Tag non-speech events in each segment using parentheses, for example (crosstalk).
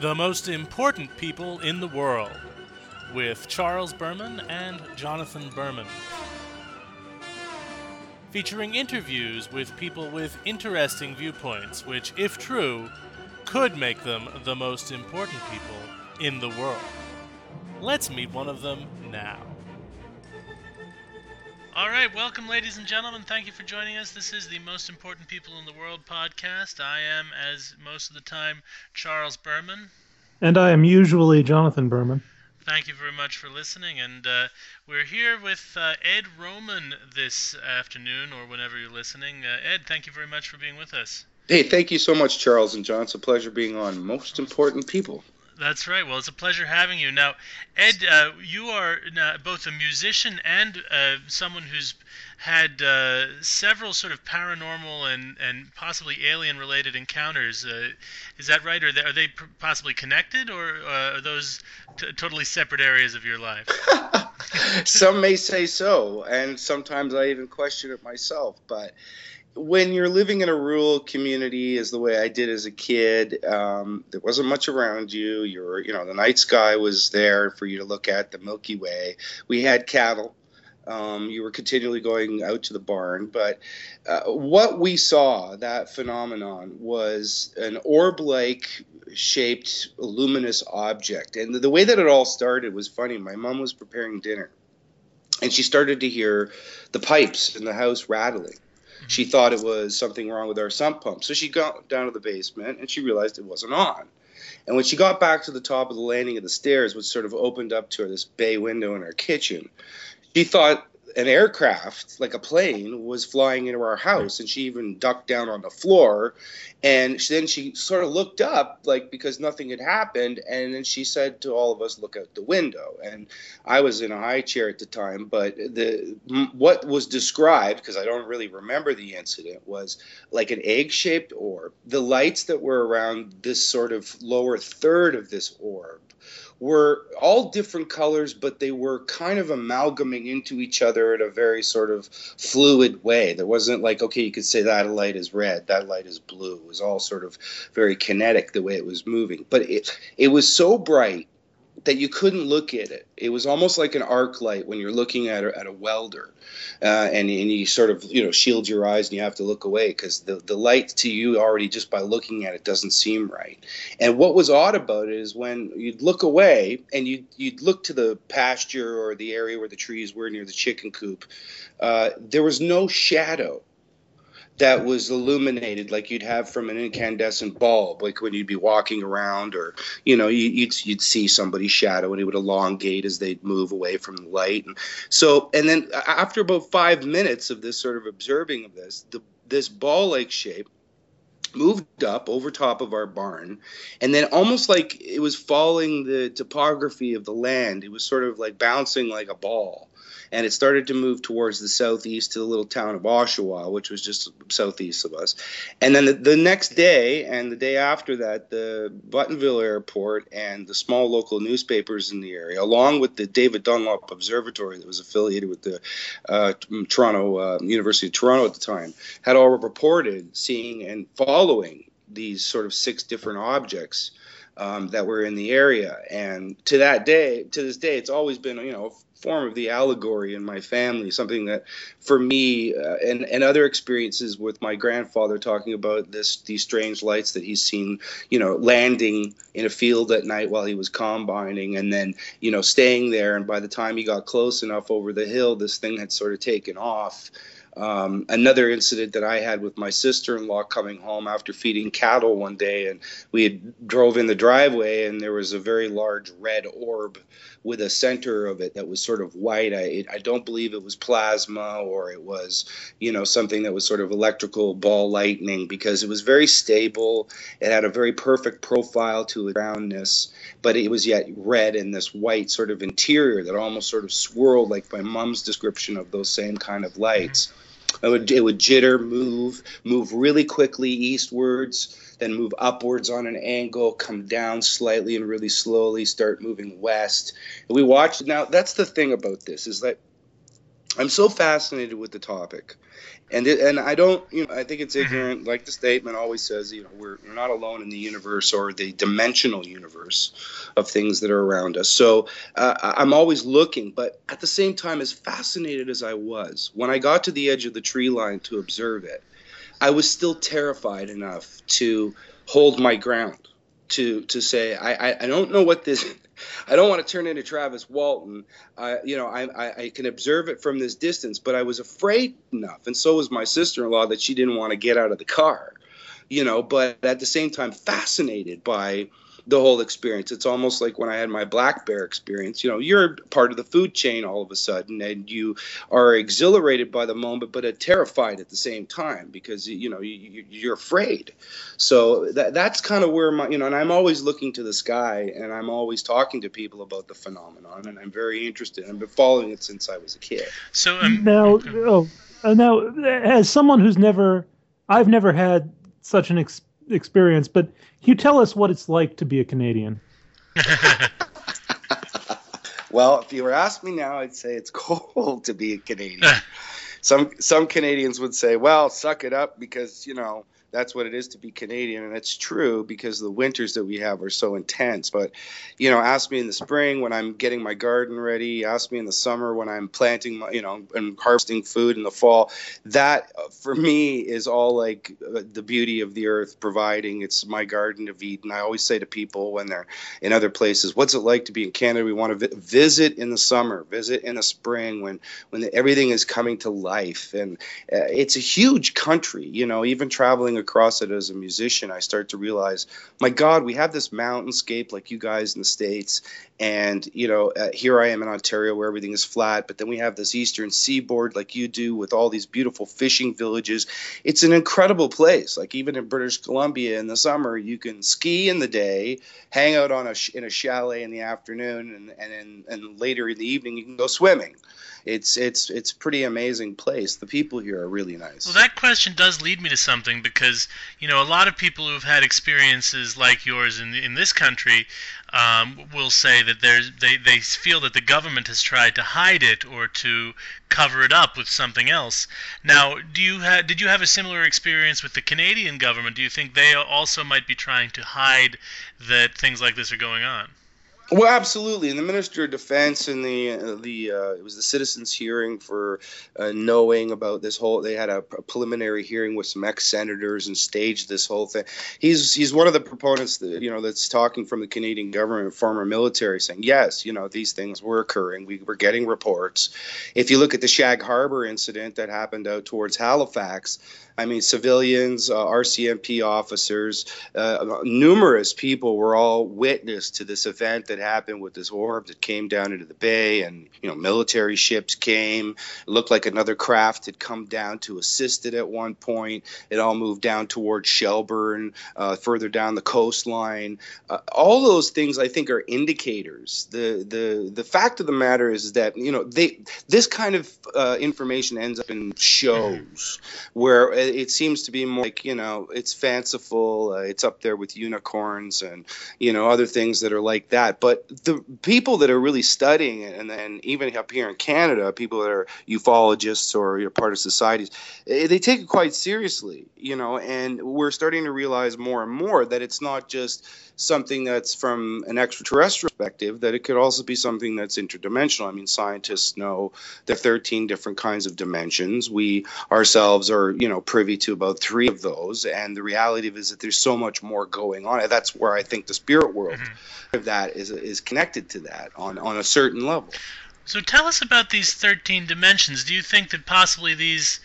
The most important people in the world with Charles Berman and Jonathan Berman. Featuring interviews with people with interesting viewpoints, which, if true, could make them the most important people in the world. Let's meet one of them now. All right, welcome, ladies and gentlemen. Thank you for joining us. This is the Most Important People in the World podcast. I am, as most of the time, Charles Berman. And I am usually Jonathan Berman. Thank you very much for listening. And uh, we're here with uh, Ed Roman this afternoon, or whenever you're listening. Uh, Ed, thank you very much for being with us. Hey, thank you so much, Charles and John. It's a pleasure being on Most Important People. That's right. Well, it's a pleasure having you. Now, Ed, uh, you are uh, both a musician and uh, someone who's had uh, several sort of paranormal and, and possibly alien related encounters. Uh, is that right? Or are they possibly connected, or are those t- totally separate areas of your life? (laughs) Some may say so, and sometimes I even question it myself. But when you're living in a rural community, as the way I did as a kid, um, there wasn't much around you. You were, you know, the night sky was there for you to look at, the Milky Way. We had cattle. Um, you were continually going out to the barn, but uh, what we saw, that phenomenon, was an orb-like shaped luminous object. And the, the way that it all started was funny. My mom was preparing dinner, and she started to hear the pipes in the house rattling she mm-hmm. thought it was something wrong with our sump pump. So she got down to the basement and she realized it wasn't on. And when she got back to the top of the landing of the stairs, which sort of opened up to her, this bay window in her kitchen, she thought an aircraft, like a plane, was flying into our house, and she even ducked down on the floor. And then she sort of looked up, like because nothing had happened, and then she said to all of us, "Look out the window." And I was in a high chair at the time, but the what was described, because I don't really remember the incident, was like an egg-shaped orb. The lights that were around this sort of lower third of this orb were all different colors, but they were kind of amalgamating into each other in a very sort of fluid way. There wasn't like, okay, you could say that light is red, that light is blue. It was all sort of very kinetic the way it was moving. But it it was so bright that you couldn't look at it. It was almost like an arc light when you're looking at a, at a welder, uh, and and you sort of you know shield your eyes and you have to look away because the the light to you already just by looking at it doesn't seem right. And what was odd about it is when you'd look away and you you'd look to the pasture or the area where the trees were near the chicken coop, uh, there was no shadow that was illuminated like you'd have from an incandescent bulb like when you'd be walking around or you know you'd you'd see somebody's shadow and it would elongate as they'd move away from the light. And so and then after about 5 minutes of this sort of observing of this the this ball like shape moved up over top of our barn. And then almost like it was following the topography of the land it was sort of like bouncing like a ball and it started to move towards the southeast to the little town of Oshawa, which was just southeast of us. And then the, the next day and the day after that, the Buttonville Airport and the small local newspapers in the area, along with the David Dunlap Observatory that was affiliated with the uh, Toronto uh, University of Toronto at the time, had all reported seeing and following these sort of six different objects. Um, that were in the area. And to that day, to this day, it's always been, you know, form of the allegory in my family, something that for me uh, and, and other experiences with my grandfather talking about this these strange lights that he's seen, you know, landing in a field at night while he was combining and then, you know, staying there and by the time he got close enough over the hill, this thing had sort of taken off. Um, another incident that I had with my sister-in-law coming home after feeding cattle one day, and we had drove in the driveway, and there was a very large red orb with a center of it that was sort of white. I, it, I don't believe it was plasma or it was, you know, something that was sort of electrical ball lightning because it was very stable. It had a very perfect profile to its roundness, but it was yet red in this white sort of interior that almost sort of swirled like my mom's description of those same kind of lights. Mm-hmm it would, it would jitter, move, move really quickly eastwards, then move upwards on an angle, come down slightly and really slowly, start moving west. And we watched. Now that's the thing about this is that I'm so fascinated with the topic, and it, and I don't, you know, I think it's Mm-hmm. ignorant. Like the statement always says, you know, we're, we're not alone in the universe or the dimensional universe of things that are around us. So uh, I'm always looking, but at the same time, as fascinated as I was when I got to the edge of the tree line to observe it, I was still terrified enough to hold my ground. To, to say I, I, I don't know what this (laughs) I don't want to turn into Travis Walton I, you know, I, I, can observe it from this distance, but I was afraid enough, and so was my sister-in-law that she didn't want to get out of the car, you know. But at the same time, fascinated by the whole experience. It's almost like when I had my black bear experience. You know, you're part of the food chain all of a sudden, and you are exhilarated by the moment, but terrified at the same time because you know you, you're afraid. So that that's kind of where my you know, and I'm always looking to the sky, and I'm always talking to people about the phenomenon, and I'm very interested. I've been following it since I was a kid. So um, now, oh, uh, now, as someone who's never, I've never had such an ex- experience, but can you tell us what it's like to be a Canadian? (laughs) Well, if you were asked me now, I'd say it's (laughs) cold to be a Canadian. (laughs) some some Canadians would say, "Well, suck it up," because you know that's what it is to be Canadian, and it's true because the winters that we have are so intense. But you know, ask me in the spring when I'm getting my garden ready. Ask me in the summer when I'm planting, my, you know, and harvesting food in the fall. That for me is all like uh, the beauty of the earth providing. It's my garden of Eden. I always say to people when they're in other places, "What's it like to be in Canada?" We want to vi- visit in the summer, visit in the spring when when the, everything is coming to life, and uh, it's a huge country. You know, even traveling across it as a musician, I start to realize, my God, we have this mountainscape like you guys in the states, and you know, uh, here I am in Ontario where everything is flat, but then we have this eastern seaboard like you do with all these beautiful fishing villages. It's an incredible place. Like even in British Columbia in the summer, you can ski in the day, hang out on a sh- in a chalet in the afternoon, and and and later in the evening you can go swimming. It's it's it's pretty amazing place. The people here are really nice. Well, that question does lead me to something because you know a lot of people who've had experiences like yours in in this country um, will say that there's they they feel that the government has tried to hide it or to cover it up with something else. Now, do you ha- did you have a similar experience with the Canadian government? Do you think they also might be trying to hide that things like this are going on? Well, absolutely. And the Minister of Defense and the uh, the uh, it was the citizens' hearing for uh, knowing about this whole. They had a, a preliminary hearing with some ex senators and staged this whole thing. He's he's one of the proponents that you know that's talking from the Canadian government, former military, saying yes, you know these things were occurring. We were getting reports. If you look at the Shag Harbor incident that happened out towards Halifax, I mean, civilians, uh, RCMP officers, uh, numerous people were all witness to this event that happened with this orb that came down into the bay, and you know, military ships came. It looked like another craft had come down to assist it at one point. It all moved down towards Shelburne, uh, further down the coastline. Uh, all those things, I think, are indicators. The the the fact of the matter is that you know they this kind of uh, information ends up in shows where it seems to be more like you know it's fanciful uh, it's up there with unicorns and you know other things that are like that. But the people that are really studying it and then even up here in canada people that are ufologists or you know, part of societies eh, they take it quite seriously you know and we're starting to realize more and more that it's not just something that's from an extraterrestrial perspective that it could also be something that's interdimensional. I mean scientists know there are 13 different kinds of dimensions. We ourselves are you know privy to about three of those and the reality is that there's so much more going on And that's where i think the spirit world mm-hmm. of that is is connected to that on on a certain level. So tell us about these 13 dimensions. Do you think that possibly these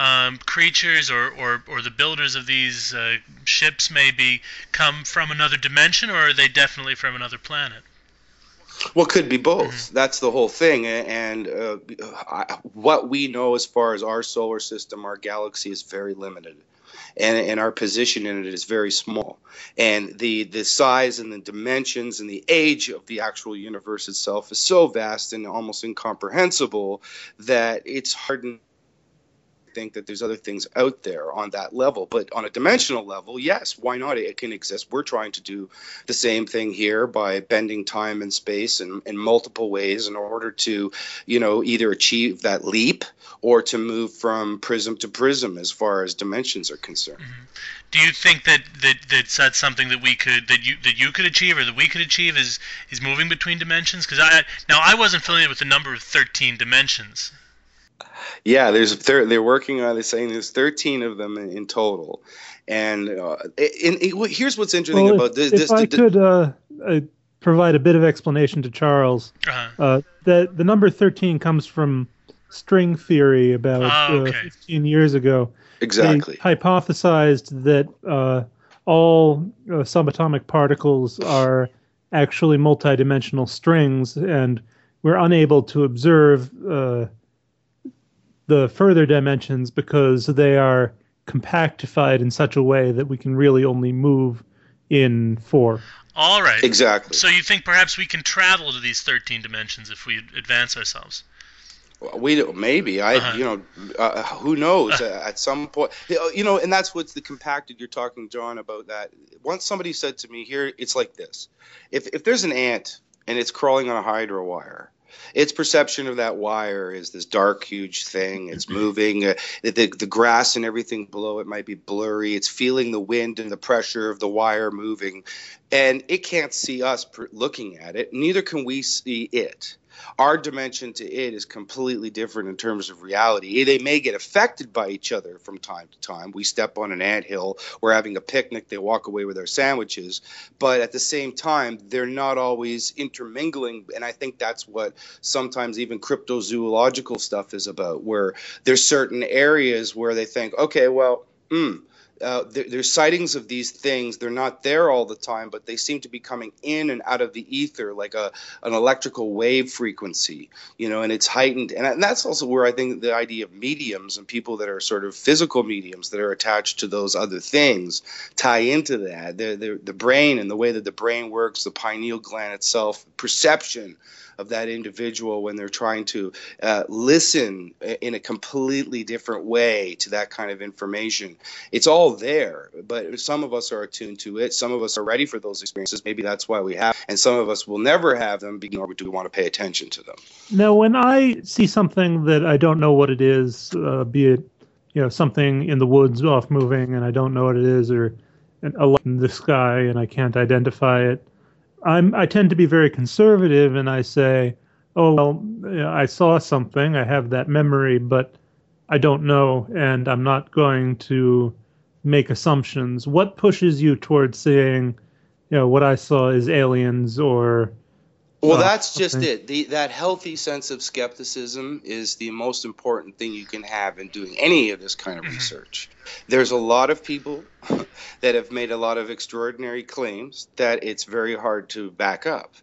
um, creatures or, or, or the builders of these uh, ships maybe come from another dimension, or are they definitely from another planet? Well, could be both. That's the whole thing. And uh, I, what we know as far as our solar system, our galaxy is very limited. And, and our position in it is very small. And the, the size and the dimensions and the age of the actual universe itself is so vast and almost incomprehensible that it's hard think that there's other things out there on that level. But on a dimensional level, yes, why not? It can exist. We're trying to do the same thing here by bending time and space in, in multiple ways in order to, you know, either achieve that leap or to move from prism to prism as far as dimensions are concerned. Mm-hmm. Do you think that, that that's, that's something that we could that you that you could achieve or that we could achieve is is moving between dimensions? Because I now I wasn't familiar with the number of thirteen dimensions. Yeah, there's thir- they're working on. They're saying there's 13 of them in, in total, and uh, in, in, here's what's interesting well, about this. If this, I could uh, uh, provide a bit of explanation to Charles, uh-huh. uh, that the number 13 comes from string theory about oh, okay. 15 years ago. Exactly. They hypothesized that uh, all subatomic particles are actually multidimensional strings, and we're unable to observe the further dimensions because they are compactified in such a way that we can really only move in four. All right. Exactly. So you think perhaps we can travel to these 13 dimensions if we advance ourselves? We maybe I uh-huh. you know uh, who knows uh, at some point you know and that's what's the compacted you're talking John about that once somebody said to me here it's like this if if there's an ant and it's crawling on a hydro wire its perception of that wire is this dark, huge thing. It's moving. Uh, the, the grass and everything below it might be blurry. It's feeling the wind and the pressure of the wire moving. And it can't see us looking at it. Neither can we see it our dimension to it is completely different in terms of reality. They may get affected by each other from time to time. We step on an ant hill, we're having a picnic, they walk away with our sandwiches, but at the same time, they're not always intermingling. And I think that's what sometimes even cryptozoological stuff is about, where there's certain areas where they think, okay, well, hmm uh, there, there's sightings of these things. They're not there all the time, but they seem to be coming in and out of the ether like a an electrical wave frequency, you know, and it's heightened. And, and that's also where I think the idea of mediums and people that are sort of physical mediums that are attached to those other things tie into that. The, the brain and the way that the brain works, the pineal gland itself, perception of that individual when they're trying to uh, listen in a completely different way to that kind of information. It's all there, but some of us are attuned to it. Some of us are ready for those experiences. Maybe that's why we have, and some of us will never have them, nor do we want to pay attention to them. Now, when I see something that I don't know what it is, uh, be it you know something in the woods off moving and I don't know what it is, or a light in the sky and I can't identify it. I'm I tend to be very conservative, and I say, "Oh well, I saw something. I have that memory, but I don't know, and I'm not going to make assumptions." What pushes you towards saying, "You know, what I saw is aliens," or well, uh, that's just okay. it. The, that healthy sense of skepticism is the most important thing you can have in doing any of this kind of mm-hmm. research. There's a lot of people (laughs) that have made a lot of extraordinary claims that it's very hard to back up.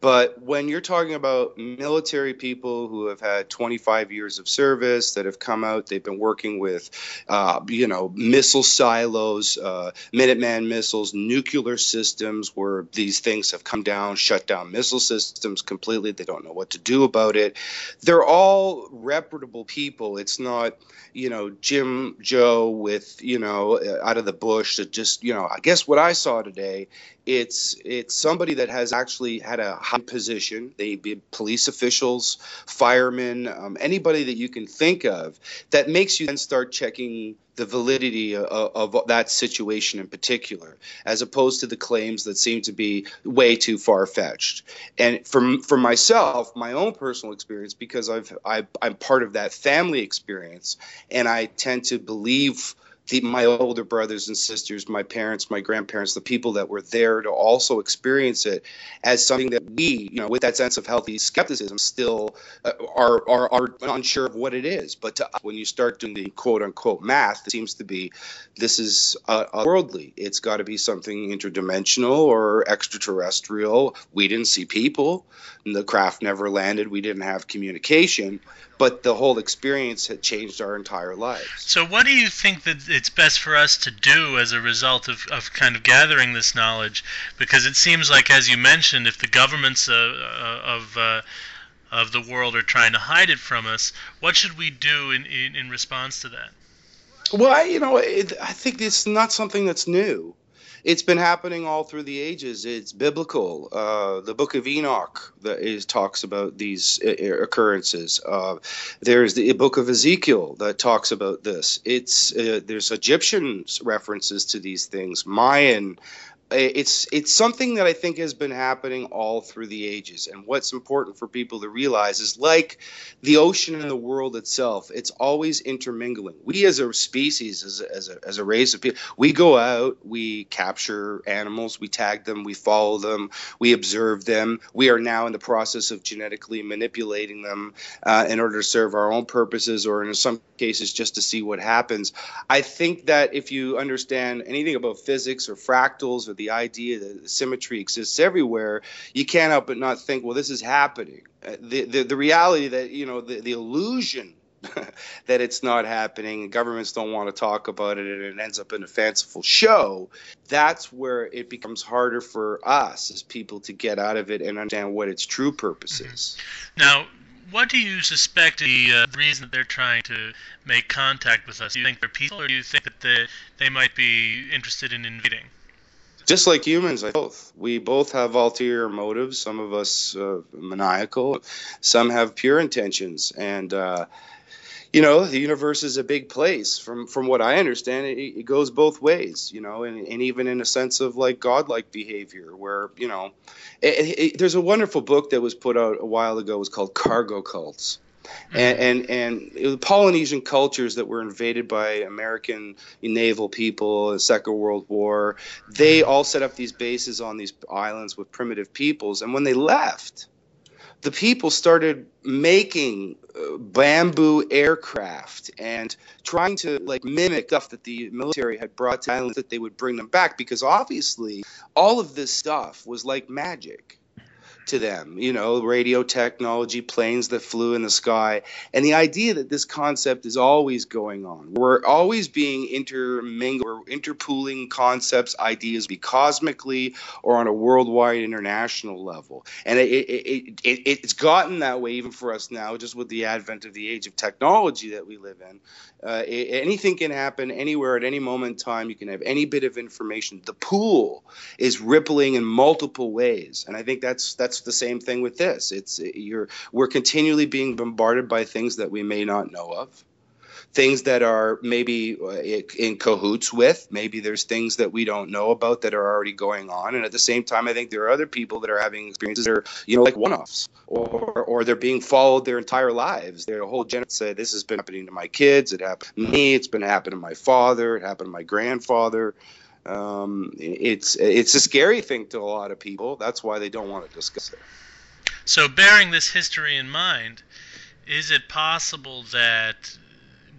But when you're talking about military people who have had 25 years of service that have come out, they've been working with, uh, you know, missile silos, uh, Minuteman missiles, nuclear systems, where these things have come down, shut down missile systems completely. They don't know what to do about it. They're all reputable people. It's not, you know, Jim Joe with, you know, out of the bush that just, you know, I guess what I saw today it's it's somebody that has actually had a high position. They be police officials, firemen, um, anybody that you can think of that makes you then start checking the validity of, of, that situation in particular, as opposed to the claims that seem to be way too far fetched. And for for myself, my own personal experience, because I've I, I'm part of that family experience, and I tend to believe the, my older brothers and sisters, my parents, my grandparents, the people that were there to also experience it as something that we, you know, with that sense of healthy skepticism, still uh, are, are, are unsure of what it is. But to, when you start doing the quote unquote math, it seems to be this is uh, worldly. It's got to be something interdimensional or extraterrestrial. We didn't see people. The craft never landed. We didn't have communication but the whole experience had changed our entire lives. So, what do you think that it's best for us to do as a result of, of kind of gathering this knowledge? Because it seems like, as you mentioned, if the governments uh, uh of uh, of the world are trying to hide it from us. What should we do in, in, in response to that? Well, I, you know, it, I think it's not something that's new it's been happening all through the ages. It's biblical. Uh, the Book of Enoch that is talks about these uh, occurrences. Uh, there's the Book of Ezekiel that talks about this. It's uh, there's Egyptian references to these things. Mayan it's it's something that I think has been happening all through the ages. And what's important for people to realize is like the ocean and the world itself, it's always intermingling. We as a species, as a, as a, as a race of people, we go out, we capture animals, we tag them, we follow them, we observe them. We are now in the process of genetically manipulating them uh, in order to serve our own purposes, or in some cases just to see what happens. I think that if you understand anything about physics or fractals or the idea that symmetry exists everywhere, you can't help but not think, well, this is happening. Uh, the, the, the reality that, you know, the, the illusion (laughs) that it's not happening governments don't want to talk about it and it ends up in a fanciful show that's where it becomes harder for us as people to get out of it and understand what its true purpose mm-hmm. is now what do you suspect the uh, reason that they're trying to make contact with us do you think they're people or do you think that they, they might be interested in invading just like humans, I both we both have ulterior motives. Some of us uh, maniacal, some have pure intentions, and uh, you know the universe is a big place. From from what I understand, it, it goes both ways. You know, and, and even in a sense of like godlike behavior, where you know, it, it, there's a wonderful book that was put out a while ago. It was called Cargo Cults and and, and the Polynesian cultures that were invaded by American naval people in the Second World War, they all set up these bases on these islands with primitive peoples, and when they left, the people started making uh, bamboo aircraft and trying to like mimic stuff that the military had brought to islands that they would bring them back. Because obviously all of this stuff was like magic to them, you know, radio technology, planes that flew in the sky, and the idea that this concept is always going on. We're always being intermingled, we're interpooling concepts, ideas, be cosmically or on a worldwide international level. And it, it, it, it's gotten that way even for us now, just with the advent of the age of technology that we live in. Uh, anything can happen anywhere at any moment in time. You can have any bit of information. The pool is rippling in multiple ways, and I think that's that's the same thing with this. It's you're we're continually being bombarded by things that we may not know of things that are maybe uh, in cahoots with. Maybe there's things that we don't know about that are already going on. And at the same time, I think there are other people that are having experiences that are, you know, like one-offs, or or they're being followed their entire lives. Their whole generation say this has been happening to my kids. It happened to me. It's been happening to my father. It happened to my grandfather. Um, it's it's a scary thing to a lot of people. That's why they don't want to discuss it. So, bearing this history in mind, is it possible that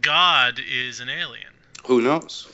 God is an alien? Who knows?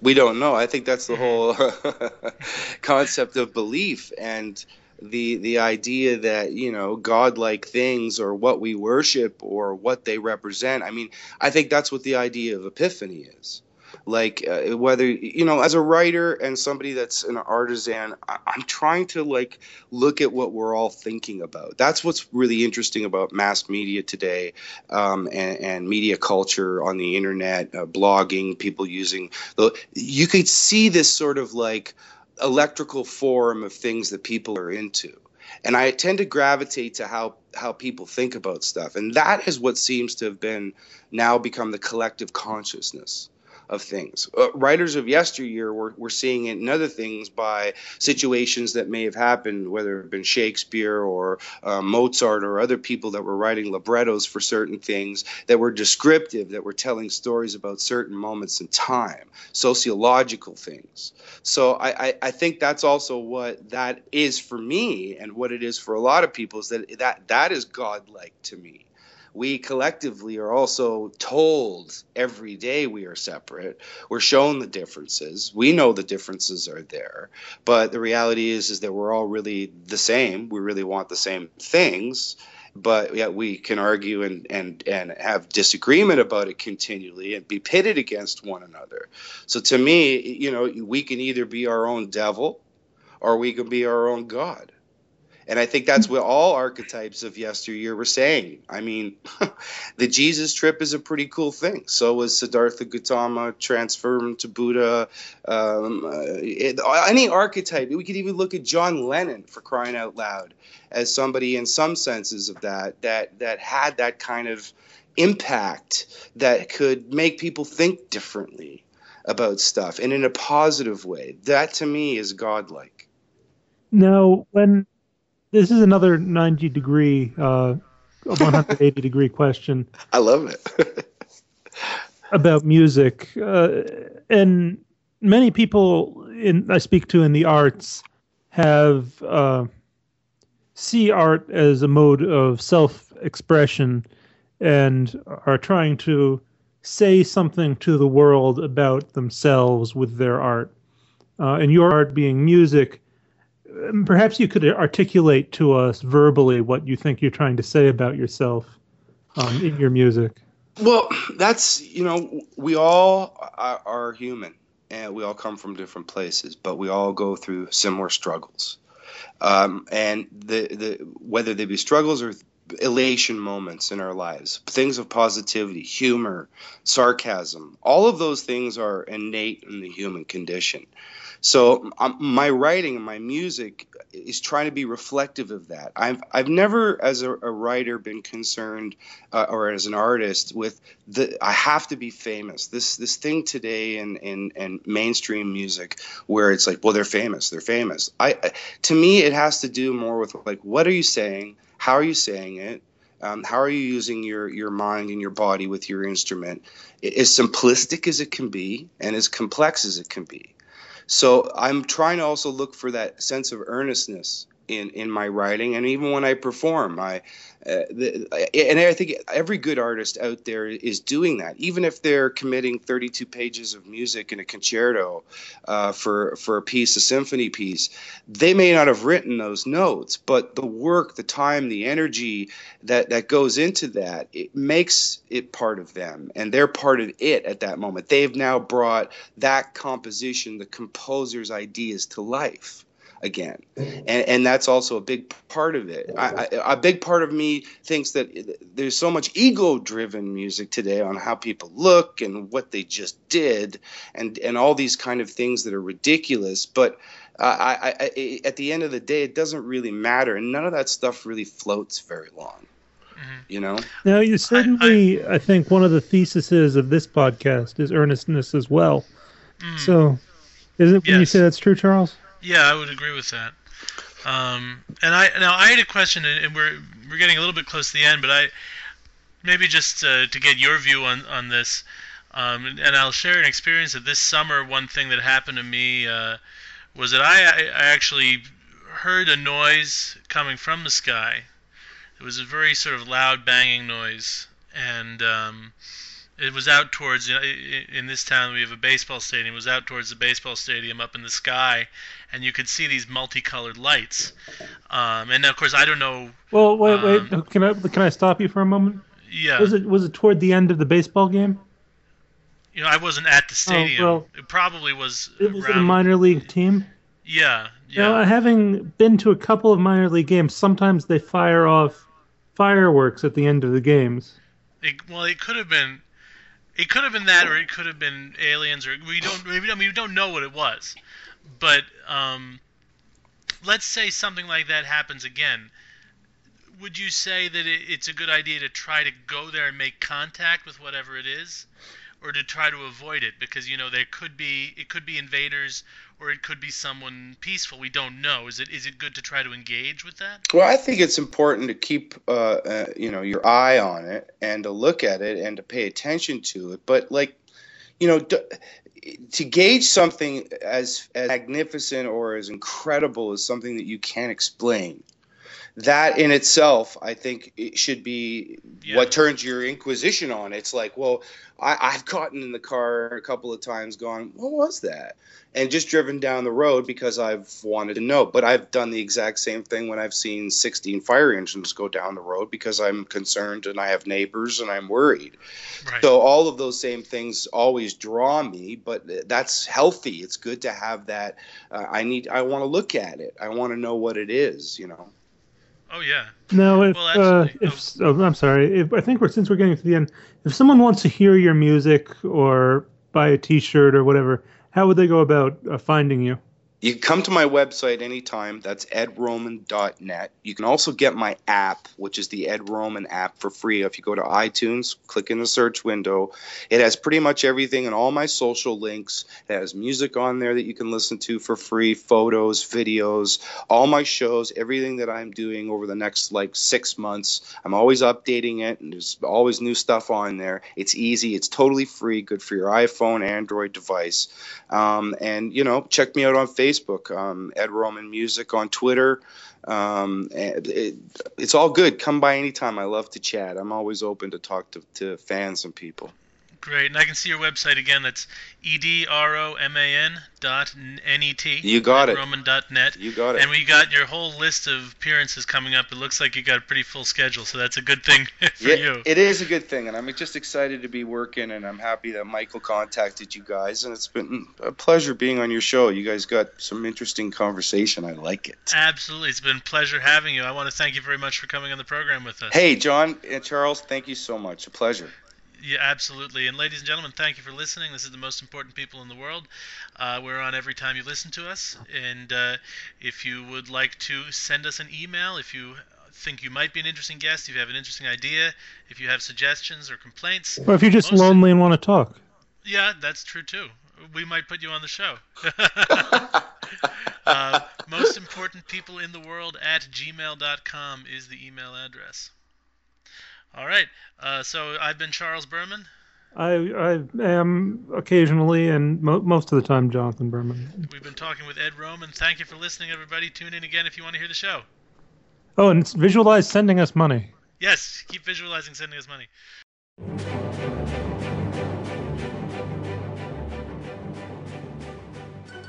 We don't know. I think that's the whole (laughs) concept of belief and the the idea that you know godlike things or what we worship or what they represent. I mean, I think that's what the idea of epiphany is like uh, whether you know as a writer and somebody that's an artisan I, am trying to like look at what we're all thinking about. That's what's really interesting about mass media today um, and, and, media culture on the internet uh, blogging people using the you could see this sort of like electrical form of things that people are into. And I tend to gravitate to how how people think about stuff, and that is what seems to have been now become the collective consciousness of things. Uh, writers of yesteryear were, were seeing it in other things by situations that may have happened, whether it been Shakespeare or uh, Mozart or other people that were writing librettos for certain things that were descriptive, that were telling stories about certain moments in time, sociological things. So I, I, I think that's also what that is for me and what it is for a lot of people is that that, that is godlike to me we collectively are also told every day we are separate. We're shown the differences. We know the differences are there, but the reality is is that we're all really the same. We really want the same things, but yet we can argue and and and have disagreement about it continually and be pitted against one another. So to me, you know, we can either be our own devil or we can be our own god And I think that's what all archetypes of yesteryear were saying. I mean, (laughs) the Jesus trip is a pretty cool thing. So was Siddhartha Gautama transformed to Buddha. Um, uh, it, any archetype. We could even look at John Lennon for crying out loud as somebody in some senses of that that that had that kind of impact that could make people think differently about stuff and in a positive way. That to me is godlike. Now, when this is another 90 degree, uh, 180 degree question. (laughs) I love it. (laughs) about music. Uh, and many people in I speak to in the arts have uh, see art as a mode of self expression and are trying to say something to the world about themselves with their art. Uh, and your art being music, perhaps you could articulate to us verbally what you think you're trying to say about yourself um, in your music. Well, that's, you know, we all are, are human and we all come from different places, but we all go through similar struggles. Um, and the, the whether they be struggles or elation moments in our lives, things of positivity, humor, sarcasm, all of those things are innate in the human condition. So um, my writing and my music is trying to be reflective of that. I've I've never, as a, a writer, been concerned, uh, or as an artist, with the I have to be famous. This this thing today in in, in mainstream music, where it's like, well, they're famous, they're famous. I, I to me, it has to do more with like, what are you saying? How are you saying it? Um, how are you using your your mind and your body with your instrument? As simplistic as it can be, and as complex as it can be. So I'm trying to also look for that sense of earnestness in in my writing and even when I perform I uh, the, and I think every good artist out there is doing that. Even if they're committing 32 pages of music in a concerto uh, for for a piece a symphony piece they may not have written those notes but the work the time the energy that that goes into that it makes it part of them and they're part of it at that moment. They've now brought that composition the composer's ideas to life again and, and that's also a big part of it I, I, a big part of me thinks that there's so much ego driven music today on how people look and what they just did and and all these kind of things that are ridiculous but I, I, at the end of the day, it doesn't really matter, and none of that stuff really floats very long. Mm-hmm. You know. Now, you certainly, I, think one of the theses of this podcast is earnestness as well. Mm, so, is it when yes. you say that's true, Charles? Yeah, I would agree with that. Um, and I now I had a question, and we're we're getting a little bit close to the end, but I maybe just uh, to get your view on on this, um, and I'll share an experience that this summer. One thing that happened to me uh, was that I I actually heard a noise coming from the sky. It was a very sort of loud banging noise, and um, it was out towards you know, in this town we have a baseball stadium. It was out towards the baseball stadium up in the sky, and you could see these multicolored lights. Um, and of course, I don't know. Well, wait, um, wait. Can I can I stop you for a moment? Yeah. Was it was it toward the end of the baseball game? You know, I wasn't at the stadium. Oh, well, it probably was. It was around... a minor league team. Yeah. Yeah. You know, having been to a couple of minor league games, sometimes they fire off fireworks at the end of the games. It, well, it could have been it could have been that, or it could have been aliens, or we don't. I mean, we don't know what it was. But um, let's say something like that happens again. Would you say that it, it's a good idea to try to go there and make contact with whatever it is, or to try to avoid it? Because you know there could be it could be invaders or it could be someone peaceful. We don't know. Is it is it good to try to engage with that? Well, I think it's important to keep uh, uh, you know your eye on it and to look at it and to pay attention to it. But like you know. to gauge something as, as magnificent or as incredible as something that you can't explain that in itself, I think, it should be yeah. what turns your inquisition on. It's like, well, I, have gotten in the car a couple of times, going, "What was that?" and just driven down the road because I've wanted to know. But I've done the exact same thing when I've seen 16 fire engines go down the road because I'm concerned and I have neighbors and I'm worried. Right. So all of those same things always draw me, but that's healthy. It's good to have that. Uh, I need. I want to look at it. I want to know what it is. You know. Oh yeah. No, if Well, uh, actually, if oh, I'm sorry, if I think we're since we're getting to the end, if someone wants to hear your music or buy a T-shirt or whatever, how would they go about uh, finding you? You can come to my website anytime. That's edroman.net. You can also get my app, which is the Ed Roman app, for free. If you go to iTunes, click in the search window, it has pretty much everything and all my social links. It has music on there that you can listen to for free, photos, videos, all my shows, everything that I'm doing over the next like six months. I'm always updating it, and there's always new stuff on there. It's easy, it's totally free, good for your iPhone, Android device. Um, and, you know, check me out on Facebook. Um, Ed Roman Music on Twitter. Um, it, it's all good. Come by anytime. I love to chat. I'm always open to talk to, to fans and people. Great, and I can see your website again. That's e d r o m a n dot n e t. You got it. Roman dot net. You got it. And we got your whole list of appearances coming up. It looks like you got a pretty full schedule, so that's a good thing (laughs) for yeah, you. it is a good thing, and I'm just excited to be working, and I'm happy that Michael contacted you guys, and it's been a pleasure being on your show. You guys got some interesting conversation. I like it. Absolutely, it's been a pleasure having you. I want to thank you very much for coming on the program with us. Hey, John and Charles, thank you so much. A pleasure. Yeah, absolutely. And ladies and gentlemen, thank you for listening. This is the most important people in the world. Uh, we're on every time you listen to us. And uh, if you would like to send us an email, if you think you might be an interesting guest, if you have an interesting idea, if you have suggestions or complaints, Or if you're just Most- lonely and want to talk. yeah, that's true too. We might put you on the show. (laughs) (laughs) uh, most important people in the world at gmail.com is the email address. All right. Uh, so I've been Charles Berman. I I am occasionally and mo- most of the time Jonathan Berman. We've been talking with Ed Roman. Thank you for listening, everybody. Tune in again if you want to hear the show. Oh, and visualize sending us money. Yes, keep visualizing sending us money.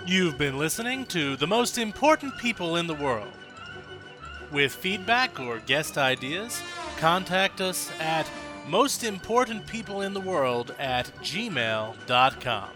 You've been listening to The Most Important People in the World. With feedback or guest ideas, contact us at mostimportantpeopleintheworld at gmail.com.